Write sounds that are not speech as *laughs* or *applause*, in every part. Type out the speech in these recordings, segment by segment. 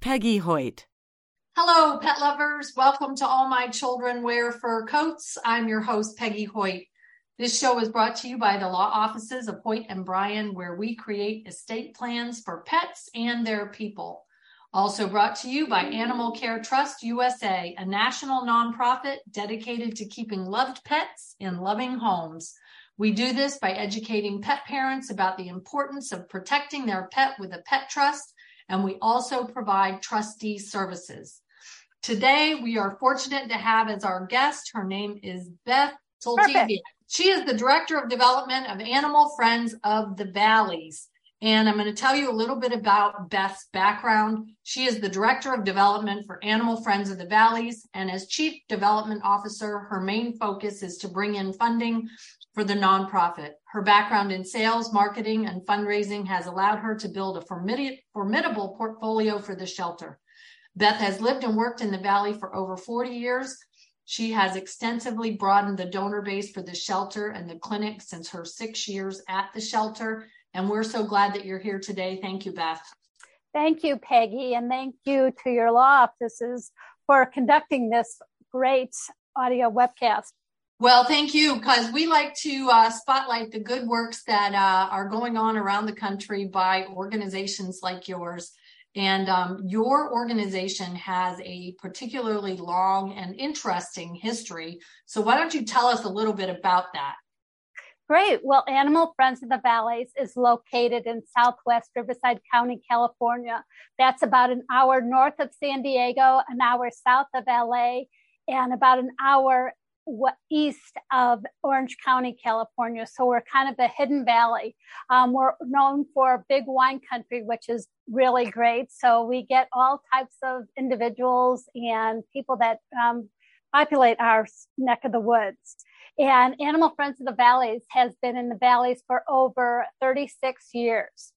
Peggy Hoyt. Hello, pet lovers. Welcome to All My Children Wear Fur Coats. I'm your host, Peggy Hoyt. This show is brought to you by the law offices of Hoyt and Bryan, where we create estate plans for pets and their people. Also brought to you by Animal Care Trust USA, a national nonprofit dedicated to keeping loved pets in loving homes. We do this by educating pet parents about the importance of protecting their pet with a pet trust, and we also provide trustee services. Today, we are fortunate to have as our guest, her name is Beth Soltysiak. She is the Director of Development of Animal Friends of the Valleys. And I'm going to tell you a little bit about Beth's background. She is the Director of Development for Animal Friends of the Valleys. And as Chief Development Officer, her main focus is to bring in funding for the nonprofit. Her background in sales, marketing, and fundraising has allowed her to build a formid- formidable portfolio for the shelter. Beth has lived and worked in the Valley for over 40 years. She has extensively broadened the donor base for the shelter and the clinic since her six years at the shelter. And we're so glad that you're here today. Thank you, Beth. Thank you, Peggy, and thank you to your law offices for conducting this great audio webcast. Well, thank you, because we like to uh, spotlight the good works that uh, are going on around the country by organizations like yours. And um, your organization has a particularly long and interesting history. So, why don't you tell us a little bit about that? Great. Well, Animal Friends of the Valleys is located in southwest Riverside County, California. That's about an hour north of San Diego, an hour south of LA, and about an hour east of Orange County, California. So we're kind of a hidden valley. Um, we're known for big wine country, which is really great. So we get all types of individuals and people that um, populate our neck of the woods. And Animal Friends of the Valleys has been in the valleys for over 36 years.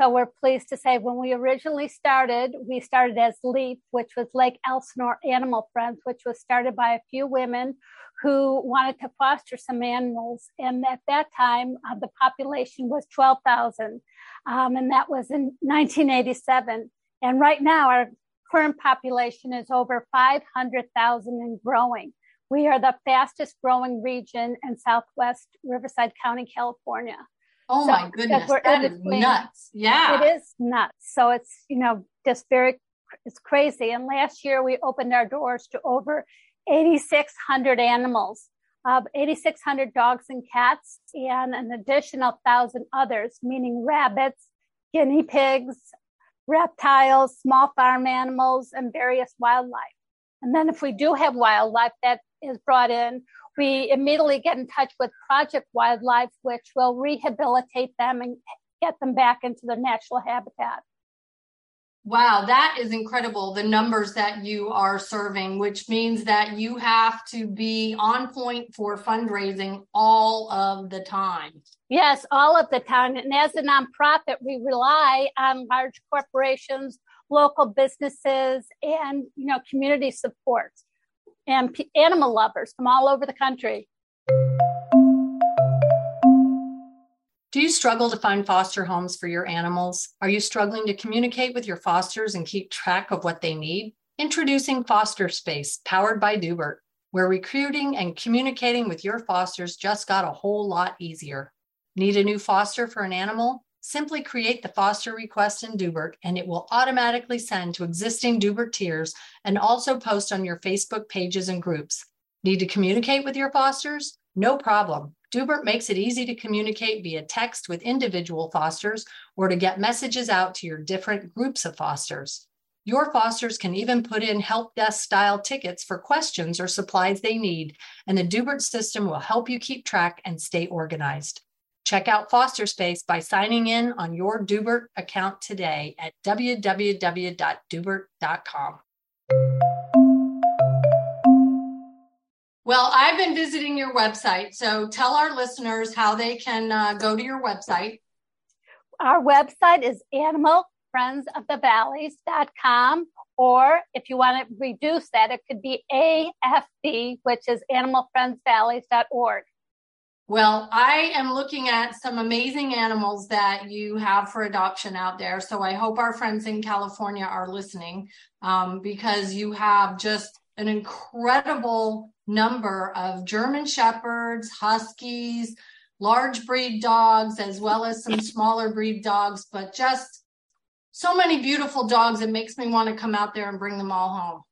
So we're pleased to say when we originally started, we started as LEAF, which was Lake Elsinore Animal Friends, which was started by a few women who wanted to foster some animals. And at that time, uh, the population was 12,000. Um, and that was in 1987. And right now, our current population is over 500,000 and growing. We are the fastest growing region in Southwest Riverside County, California. Oh so, my goodness, that is nuts. Yeah. It is nuts. So it's, you know, just very, it's crazy. And last year we opened our doors to over 8,600 animals, uh, 8,600 dogs and cats, and an additional thousand others, meaning rabbits, guinea pigs, reptiles, small farm animals, and various wildlife. And then if we do have wildlife that is brought in, we immediately get in touch with Project Wildlife, which will rehabilitate them and get them back into their natural habitat. Wow, that is incredible. The numbers that you are serving, which means that you have to be on point for fundraising all of the time. Yes, all of the time. And as a nonprofit, we rely on large corporations, local businesses, and you know community support and p- animal lovers from all over the country. Do you struggle to find foster homes for your animals? Are you struggling to communicate with your fosters and keep track of what they need? Introducing Foster Space, powered by Doobert, where recruiting and communicating with your fosters just got a whole lot easier. Need a new foster for an animal? Simply create the foster request in Doobert and it will automatically send to existing Doobert tiers and also post on your Facebook pages and groups. Need to communicate with your fosters? No problem. Doobert makes it easy to communicate via text with individual fosters or to get messages out to your different groups of fosters. Your fosters can even put in help desk style tickets for questions or supplies they need, and the Doobert system will help you keep track and stay organized. Check out Foster Space by signing in on your Doobert account today at www.doobert.com. Well, I've been visiting your website, so tell our listeners how they can uh, go to your website. Our website is animalfriendsofthevalleys.com, or if you want to reduce that, it could be AFV, which is animalfriendsvalleys.org. Well, I am looking at some amazing animals that you have for adoption out there. So I hope our friends in California are listening um, because you have just an incredible number of German Shepherds, Huskies, large breed dogs, as well as some smaller breed dogs, but just so many beautiful dogs. It makes me want to come out there and bring them all home.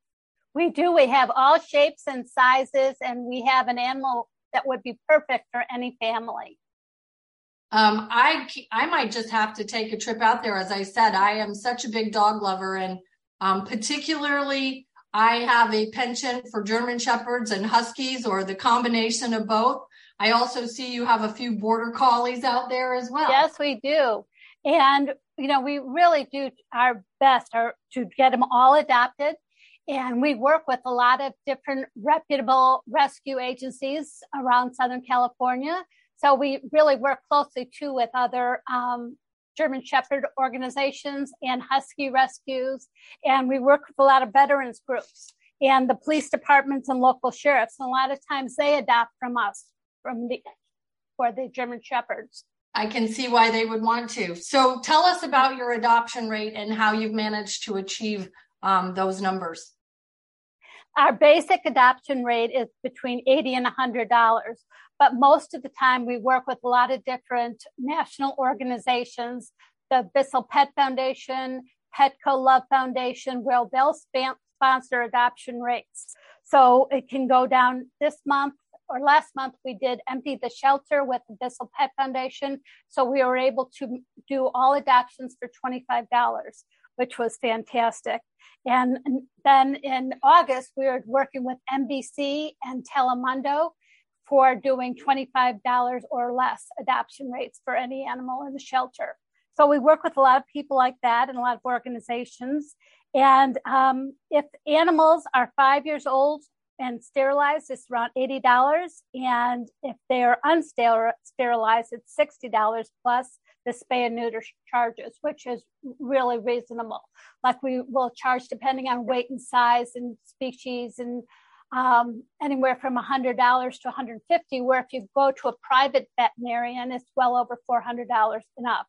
We do. We have all shapes and sizes, and we have an animal that would be perfect for any family. Um, I I might just have to take a trip out there. As I said, I am such a big dog lover, and um, particularly I have a penchant for German Shepherds and Huskies, or the combination of both. I also see you have a few Border Collies out there as well. Yes, we do, and you know we really do our best to get them all adopted. And we work with a lot of different reputable rescue agencies around Southern California. So we really work closely too with other um, German Shepherd organizations and Husky rescues. And we work with a lot of veterans groups and the police departments and local sheriffs. And a lot of times they adopt from us from the for the German Shepherds. I can see why they would want to. So tell us about your adoption rate and how you've managed to achieve um, those numbers. Our basic adoption rate is between 80 and $100, but most of the time we work with a lot of different national organizations, the Bissell Pet Foundation, Petco Love Foundation, where they'll sponsor adoption rates. So it can go down this month or last month we did empty the shelter with the Bissell Pet Foundation. So we were able to do all adoptions for $25, which was fantastic. And then in August, we were working with NBC and Telemundo for doing $25 or less adoption rates for any animal in the shelter. So we work with a lot of people like that and a lot of organizations. And um, if animals are five years old and sterilized, it's around $80. And if they're unsterilized, it's $60 plus the spay and neuter charges, which is really reasonable. Like we will charge depending on weight and size and species and um, anywhere from $100 to 150 where if you go to a private veterinarian, it's well over $400 and up.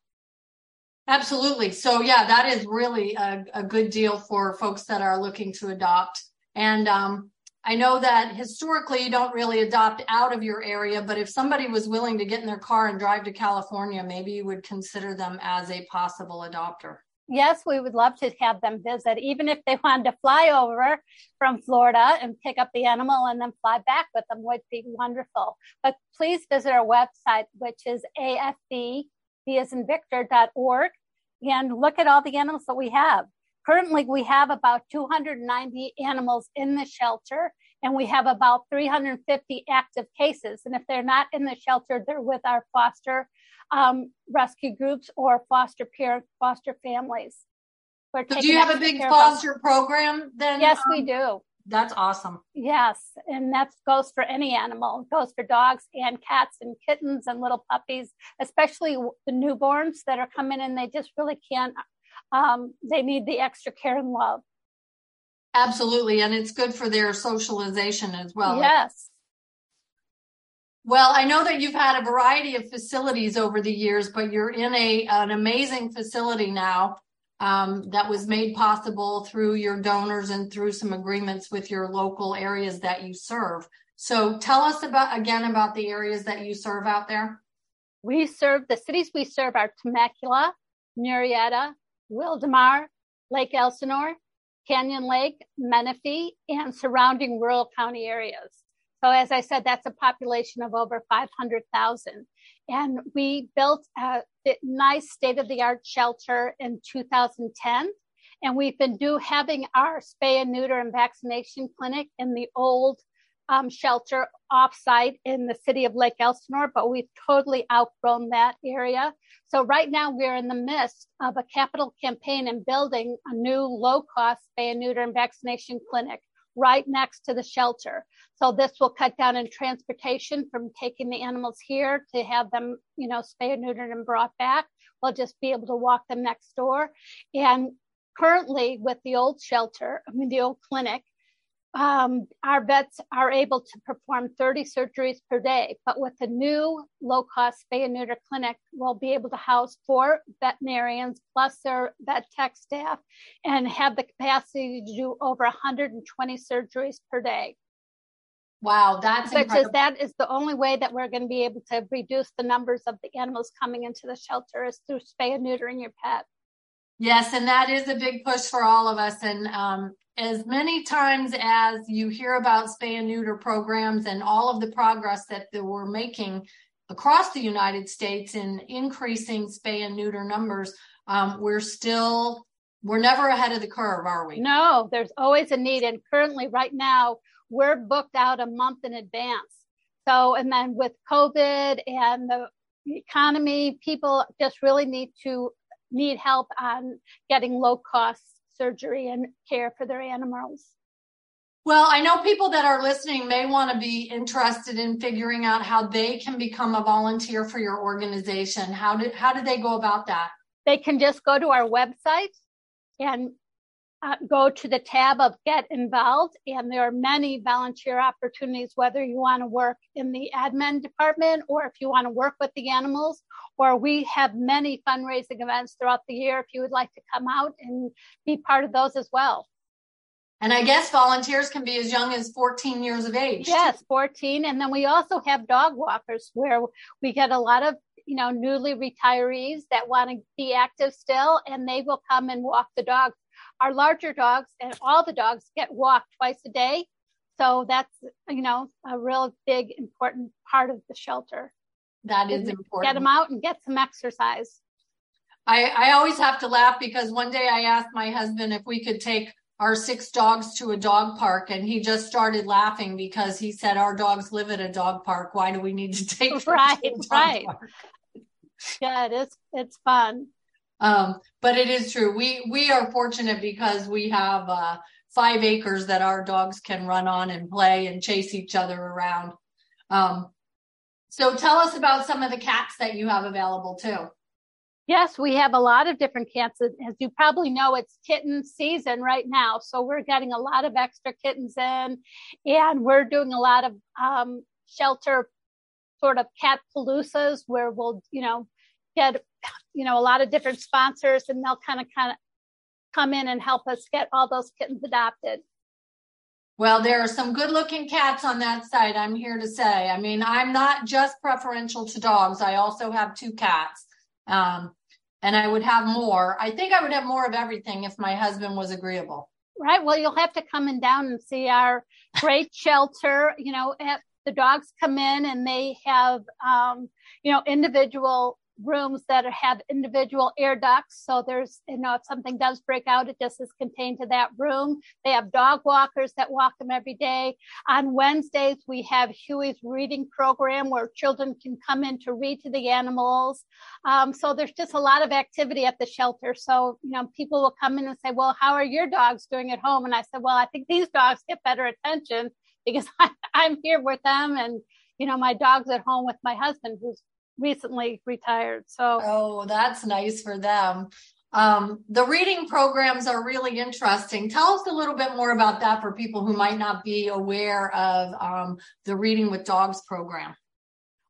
Absolutely. So yeah, that is really a, a good deal for folks that are looking to adopt. And um, I know that historically you don't really adopt out of your area, but if somebody was willing to get in their car and drive to California, maybe you would consider them as a possible adopter. Yes, we would love to have them visit, even if they *laughs* wanted to fly over from Florida and pick up the animal and then fly back with them would be wonderful. But please visit our website, which is Victor.org, and look at all the animals that we have. Currently, we have about 290 animals in the shelter, and we have about 350 active cases. And if they're not in the shelter, they're with our foster um, rescue groups or foster parent, foster families. So do you have a big foster program then? Yes, um, we do. That's awesome. Yes, and that goes for any animal. It goes for dogs and cats and kittens and little puppies, especially the newborns that are coming in. They just really can't um, they need the extra care and love. Absolutely. And it's good for their socialization as well. Yes. Well, I know that you've had a variety of facilities over the years, but you're in a an amazing facility now um, that was made possible through your donors and through some agreements with your local areas that you serve. So tell us about again about the areas that you serve out there. We serve the cities we serve are Temecula, Murrieta, Wildomar, Lake Elsinore, Canyon Lake, Menifee, and surrounding rural county areas. So, as I said, that's a population of over 500,000. And we built a nice state of the art shelter in 2010. And we've been do having our spay and neuter and vaccination clinic in the old um, shelter offsite in the city of Lake Elsinore, but we've totally outgrown that area. So right now we're in the midst of a capital campaign and building a new low cost spay and neuter and vaccination clinic right next to the shelter. So this will cut down in transportation from taking the animals here to have them, you know, spay and neutered and brought back. We'll just be able to walk them next door. And currently with the old shelter, I mean, the old clinic, um, our vets are able to perform 30 surgeries per day, but with the new low cost spay and neuter clinic, we'll be able to house four veterinarians plus their vet tech staff and have the capacity to do over 120 surgeries per day. Wow, that's because incredible. that is the only way that we're going to be able to reduce the numbers of the animals coming into the shelter is through spay and neutering your pet. Yes, and that is a big push for all of us. And um, as many times as you hear about spay and neuter programs and all of the progress that we're making across the United States in increasing spay and neuter numbers, um, we're still we're never ahead of the curve, are we? No, there's always a need. And currently, right now, we're booked out a month in advance. So, and then with COVID and the economy, people just really need to need help on getting low cost surgery and care for their animals. Well, I know people that are listening may want to be interested in figuring out how they can become a volunteer for your organization. How did how do they go about that? They can just go to our website and uh, go to the tab of get involved and there are many volunteer opportunities whether you want to work in the admin department or if you want to work with the animals or we have many fundraising events throughout the year if you would like to come out and be part of those as well. And i guess volunteers can be as young as 14 years of age. Yes 14 and then we also have dog walkers where we get a lot of you know newly retirees that want to be active still and they will come and walk the dogs our larger dogs and all the dogs get walked twice a day. So that's, you know, a real big important part of the shelter. That is important. Get them out and get some exercise. I, I always have to laugh because one day I asked my husband if we could take our six dogs to a dog park and he just started laughing because he said our dogs live at a dog park. Why do we need to take them *laughs* right, right. Park? Yeah, it is. It's fun. Um, but it is true. We we are fortunate because we have uh, five acres that our dogs can run on and play and chase each other around. Um, so tell us about some of the cats that you have available too. Yes, we have a lot of different cats. As you probably know, it's kitten season right now. So we're getting a lot of extra kittens in and we're doing a lot of um, shelter sort of cat paloozas where we'll, you know, get you know a lot of different sponsors and they'll kind of kind of come in and help us get all those kittens adopted. Well there are some good looking cats on that site i'm here to say. I mean i'm not just preferential to dogs i also have two cats um, and i would have more. I think i would have more of everything if my husband was agreeable. Right well you'll have to come in down and see our great *laughs* shelter you know the dogs come in and they have um, you know individual rooms that have individual air ducts. So there's, you know, if something does break out, it just is contained to that room. They have dog walkers that walk them every day. On Wednesdays, we have Huey's reading program where children can come in to read to the animals. Um, so there's just a lot of activity at the shelter. So, you know, people will come in and say, well, how are your dogs doing at home? And I said, well, I think these dogs get better attention because I, *laughs* I'm here with them and, you know, my dog's at home with my husband who's recently retired. So, oh, that's nice for them. Um, the reading programs are really interesting. Tell us a little bit more about that for people who might not be aware of um, the Reading with Dogs program.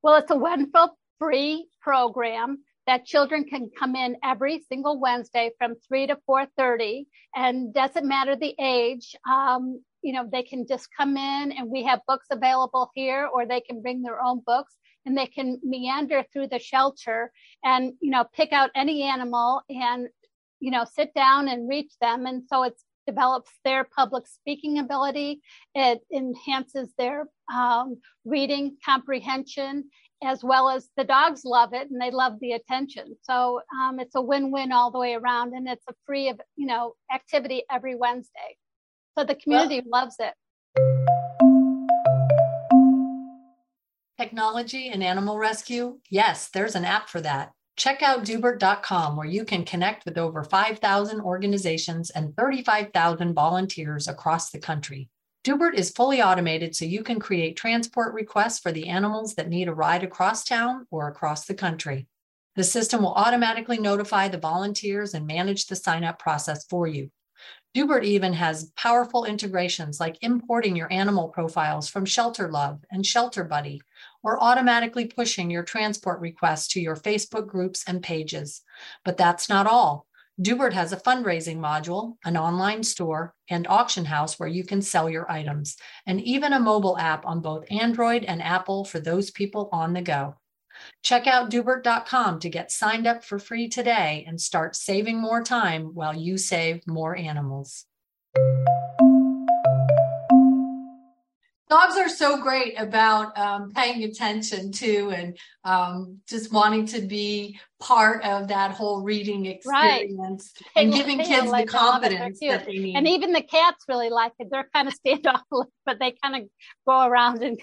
Well, it's a wonderful free program that children can come in every single Wednesday from three to four thirty, and doesn't matter the age. Um, you know, they can just come in, and we have books available here, or they can bring their own books and they can meander through the shelter and you know pick out any animal and you know sit down and reach them. And so it develops their public speaking ability. It enhances their um, reading comprehension as well as the dogs love it and they love the attention. So um, it's a win-win all the way around and it's a free of you know activity every wednesday. So the community well, loves it Technology and animal rescue? Yes, there's an app for that. Check out Doobert.com, where you can connect with over 5,000 organizations and 35,000 volunteers across the country. Doobert is fully automated so you can create transport requests for the animals that need a ride across town or across the country. The system will automatically notify the volunteers and manage the sign up process for you. Doobert even has powerful integrations like importing your animal profiles from Shelterluv and Shelter Buddy, or automatically pushing your transport requests to your Facebook groups and pages. But that's not all. Doobert has a fundraising module, an online store, and auction house where you can sell your items, and even a mobile app on both Android and Apple for those people on the go. Check out Doobert.com to get signed up for free today and start saving more time while you save more animals. Dogs are so great about um, paying attention to and um, just wanting to be part of that whole reading experience right. and giving kids like the confidence that they need. And even the cats really like it. They're kind of *laughs* standoffish, but they kind of go around and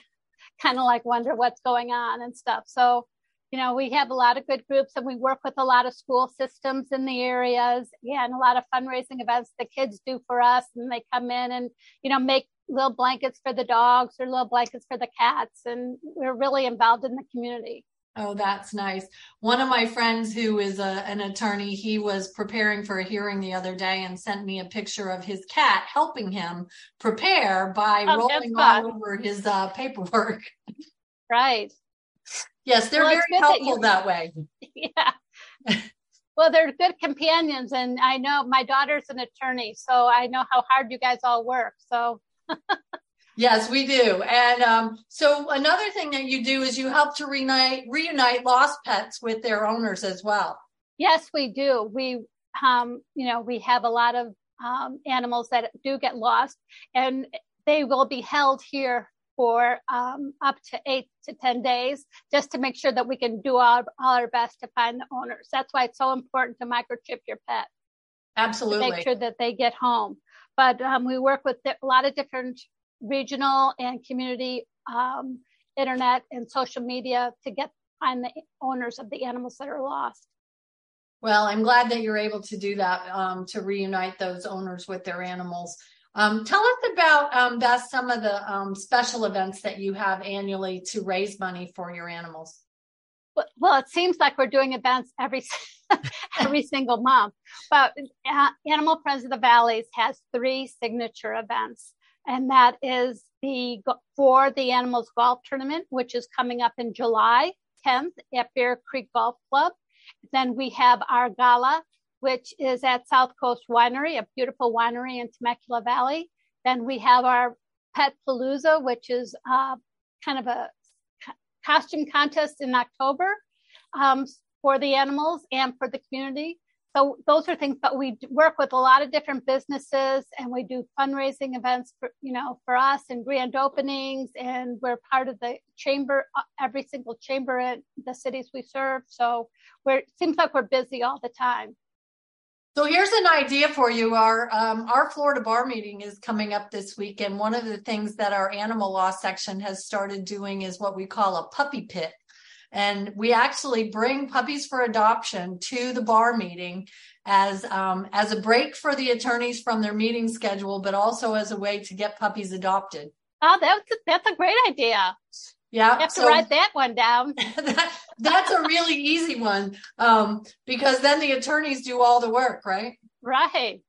kind of like wonder what's going on and stuff. So, you know, we have a lot of good groups and we work with a lot of school systems in the areas. Yeah, and a lot of fundraising events the kids do for us. And they come in and, you know, make little blankets for the dogs or little blankets for the cats. And we're really involved in the community. Oh, that's nice. One of my friends who is a, an attorney, he was preparing for a hearing the other day and sent me a picture of his cat helping him prepare by oh, rolling all over his uh, paperwork. *laughs* Right. Yes, they're well, very helpful that, that way. *laughs* Yeah. well, they're good companions. And I know my daughter's an attorney, so I know how hard you guys all work. So *laughs* Yes, we do. And um, so another thing that you do is you help to reunite reunite lost pets with their owners as well. Yes, we do. We um, you know, we have a lot of um, animals that do get lost and they will be held here for um, up to eight to 10 days just to make sure that we can do all, all our best to find the owners. That's why it's so important to microchip your pet. Absolutely. make sure that they get home. But um, we work with a lot of different regional and community um, internet and social media to get find the owners of the animals that are lost. Well, I'm glad that you're able to do that um, to reunite those owners with their animals. Um, tell us about um, some of the um, special events that you have annually to raise money for your animals. Well, it seems like we're doing events every *laughs* every single month, but uh, Animal Friends of the Valleys has three signature events and that is the for the animals golf tournament, which is coming up in July 10th at Bear Creek Golf Club. Then we have our gala, which is at South Coast Winery, a beautiful winery in Temecula Valley. Then we have our Pet Palooza, which is uh, kind of a costume contest in October um, for the animals and for the community so those are things but we work with a lot of different businesses and we do fundraising events for you know for us and grand openings and we're part of the chamber uh, every single chamber in the cities we serve so we're seems like we're busy all the time so here's an idea for you. Our um, our Florida bar meeting is coming up this week, and one of the things that our animal law section has started doing is what we call a puppy pit. And we actually bring puppies for adoption to the bar meeting as um, as a break for the attorneys from their meeting schedule, but also as a way to get puppies adopted. Oh, that's that's a great idea. Yeah, you have to write that one down. *laughs* that, that's a really easy one um, because then the attorneys do all the work, right? Right.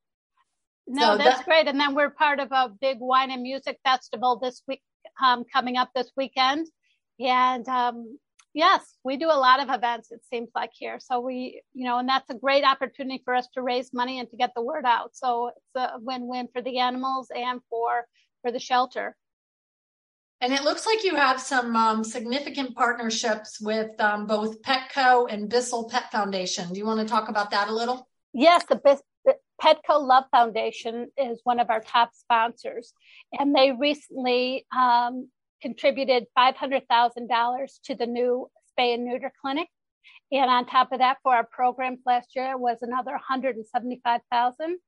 No, so that's that, great. And then we're part of a big wine and music festival this week, um, coming up this weekend. And um, Yes, we do a lot of events, it seems like here. So we, you know, and that's a great opportunity for us to raise money and to get the word out. So it's a win-win for the animals and for for the shelter. And it looks like you have some um, significant partnerships with um, both Petco and Bissell Pet Foundation. Do you want to talk about that a little? Yes, the, Bis- the Petco Love Foundation is one of our top sponsors, and they recently um, contributed $500,000 to the new spay and neuter clinic. And on top of that, for our programs last year was another 175,000.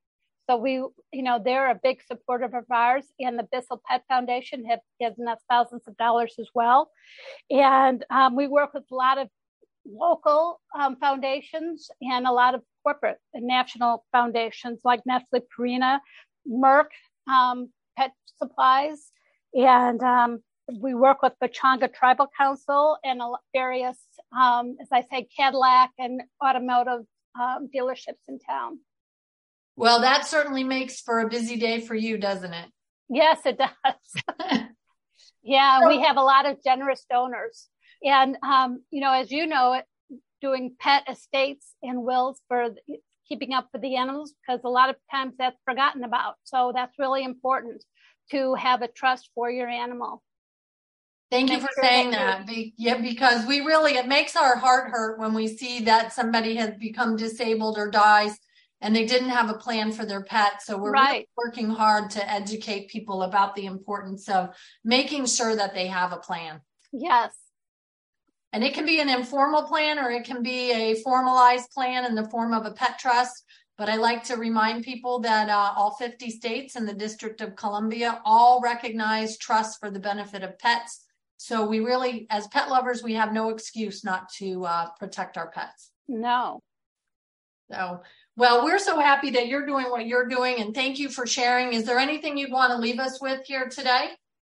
So we, you know, they're a big supporter of ours, and the Bissell Pet Foundation have given us thousands of dollars as well. And um, we work with a lot of local um, foundations and a lot of corporate and national foundations like Nestle Purina, Merck, um, Pet Supplies, and um, we work with Pechanga Tribal Council and various, um, as I say, Cadillac and automotive um, dealerships in town. Well, that certainly makes for a busy day for you, doesn't it? Yes, it does. *laughs* yeah, so, we have a lot of generous donors. And, um, you know, as you know, doing pet estates and wills for keeping up with the animals, because a lot of times that's forgotten about. So that's really important to have a trust for your animal. Thank you for saying that. Be, yeah, because we really, it makes our heart hurt when we see that somebody has become disabled or dies and they didn't have a plan for their pet. So we're right. really working hard to educate people about the importance of making sure that they have a plan. Yes. And it can be an informal plan or it can be a formalized plan in the form of a pet trust. But I like to remind people that uh, all 50 states and the District of Columbia all recognize trusts for the benefit of pets. So we really, as pet lovers, we have no excuse not to uh, protect our pets. No. So, well, we're so happy that you're doing what you're doing, and thank you for sharing. Is there anything you'd want to leave us with here today?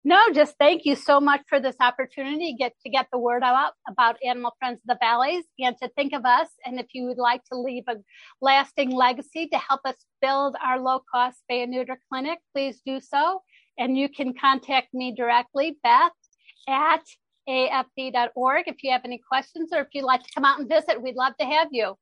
No, just thank you so much for this opportunity to get to get the word out about Animal Friends of the Valleys and to think of us. And if you would like to leave a lasting legacy to help us build our low cost spay and neuter clinic, please do so. And you can contact me directly, Beth at afv.org if you have any questions or if you'd like to come out and visit. We'd love to have you.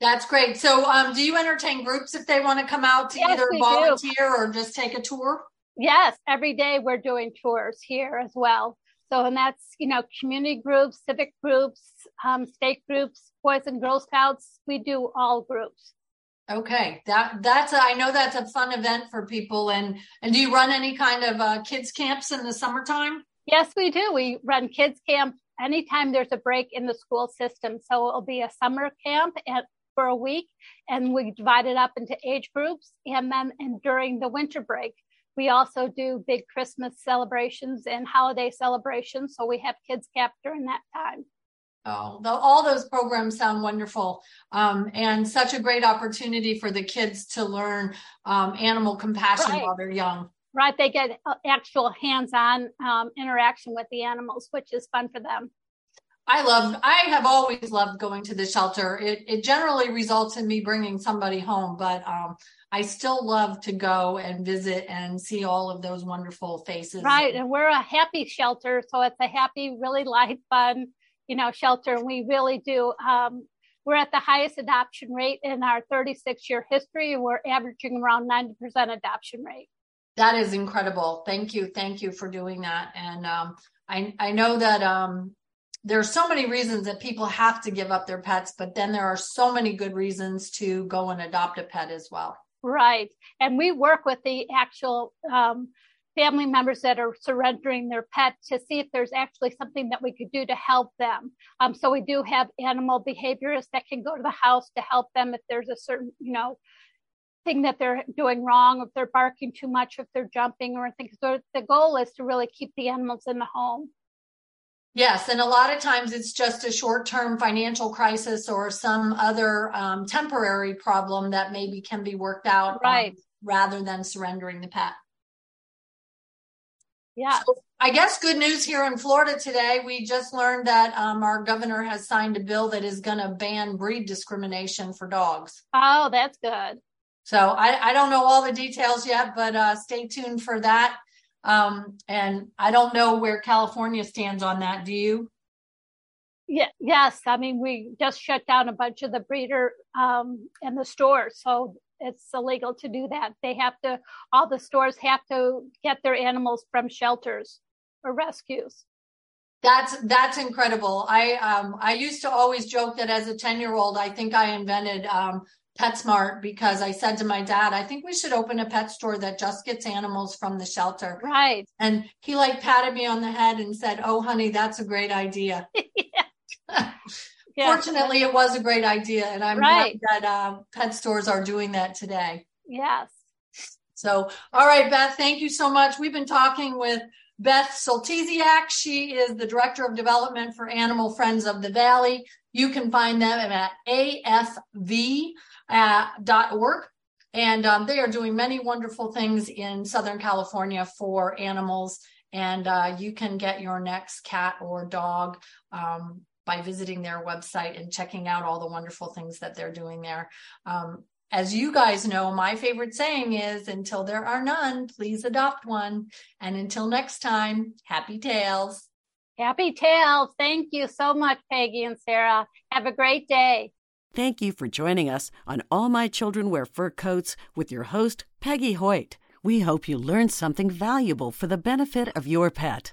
That's great. So, um, do you entertain groups if they want to come out to yes, either volunteer do. or just take a tour? Yes, every day we're doing tours here as well. So, and that's, you know, community groups, civic groups, um, state groups, Boys and Girl Scouts. We do all groups. Okay, that that's a, I know that's a fun event for people. And and do you run any kind of uh, kids camps in the summertime? Yes, we do. We run kids camp anytime there's a break in the school system. So it'll be a summer camp at for a week and we divide it up into age groups. And then and during the winter break, we also do big Christmas celebrations and holiday celebrations. So we have kids camp during that time. Oh, the, all those programs sound wonderful um, and such a great opportunity for the kids to learn um, animal compassion right. while they're young. Right. They get uh, actual hands on um, interaction with the animals, which is fun for them. I love, I have always loved going to the shelter. It, it generally results in me bringing somebody home, but um, I still love to go and visit and see all of those wonderful faces. Right. And we're a happy shelter. So it's a happy, really light, fun, you know, shelter. And we really do. Um, we're at the highest adoption rate in our 36 year history. And we're averaging around 90% adoption rate. That is incredible. Thank you. Thank you for doing that. And um, I, I know that um, there are so many reasons that people have to give up their pets, but then there are so many good reasons to go and adopt a pet as well. Right. And we work with the actual um, family members that are surrendering their pet to see if there's actually something that we could do to help them. Um, so we do have animal behaviorists that can go to the house to help them if there's a certain, you know, thing that they're doing wrong, if they're barking too much, if they're jumping or things. So the goal is to really keep the animals in the home. Yes, and a lot of times it's just a short term financial crisis or some other um, temporary problem that maybe can be worked out um, right. Um, rather than surrendering the pet. Yeah. So I guess good news here in Florida today. We just learned that um, our governor has signed a bill that is going to ban breed discrimination for dogs. Oh, that's good. So I, I don't know all the details yet, but uh, stay tuned for that. Um, and I don't know where California stands on that. Do you? Yeah, yes. I mean, we just shut down a bunch of the breeder um, in the stores, so it's illegal to do that. They have to, all the stores have to get their animals from shelters or rescues. That's that's incredible. I um I used to always joke that as a 10 year old, I think I invented um PetSmart because I said to my dad, I think we should open a pet store that just gets animals from the shelter. Right. And he like patted me on the head and said, Oh, honey, that's a great idea. *laughs* yeah. *laughs* Fortunately, it was a great idea. And I'm right. glad that uh, pet stores are doing that today. Yes. So, all right, Beth, thank you so much. We've been talking with Beth Soltysiak. She is the Director of Development for Animal Friends of the Valley. You can find them at afv.org. And um, they are doing many wonderful things in Southern California for animals. And uh, you can get your next cat or dog um, by visiting their website and checking out all the wonderful things that they're doing there. Um, as you guys know, my favorite saying is until there are none, please adopt one. And until next time, happy tails. Happy tails. Thank you so much, Peggy and Sarah. Have a great day. Thank you for joining us on All My Children Wear Fur Coats with your host, Peggy Hoyt. We hope you learned something valuable for the benefit of your pet.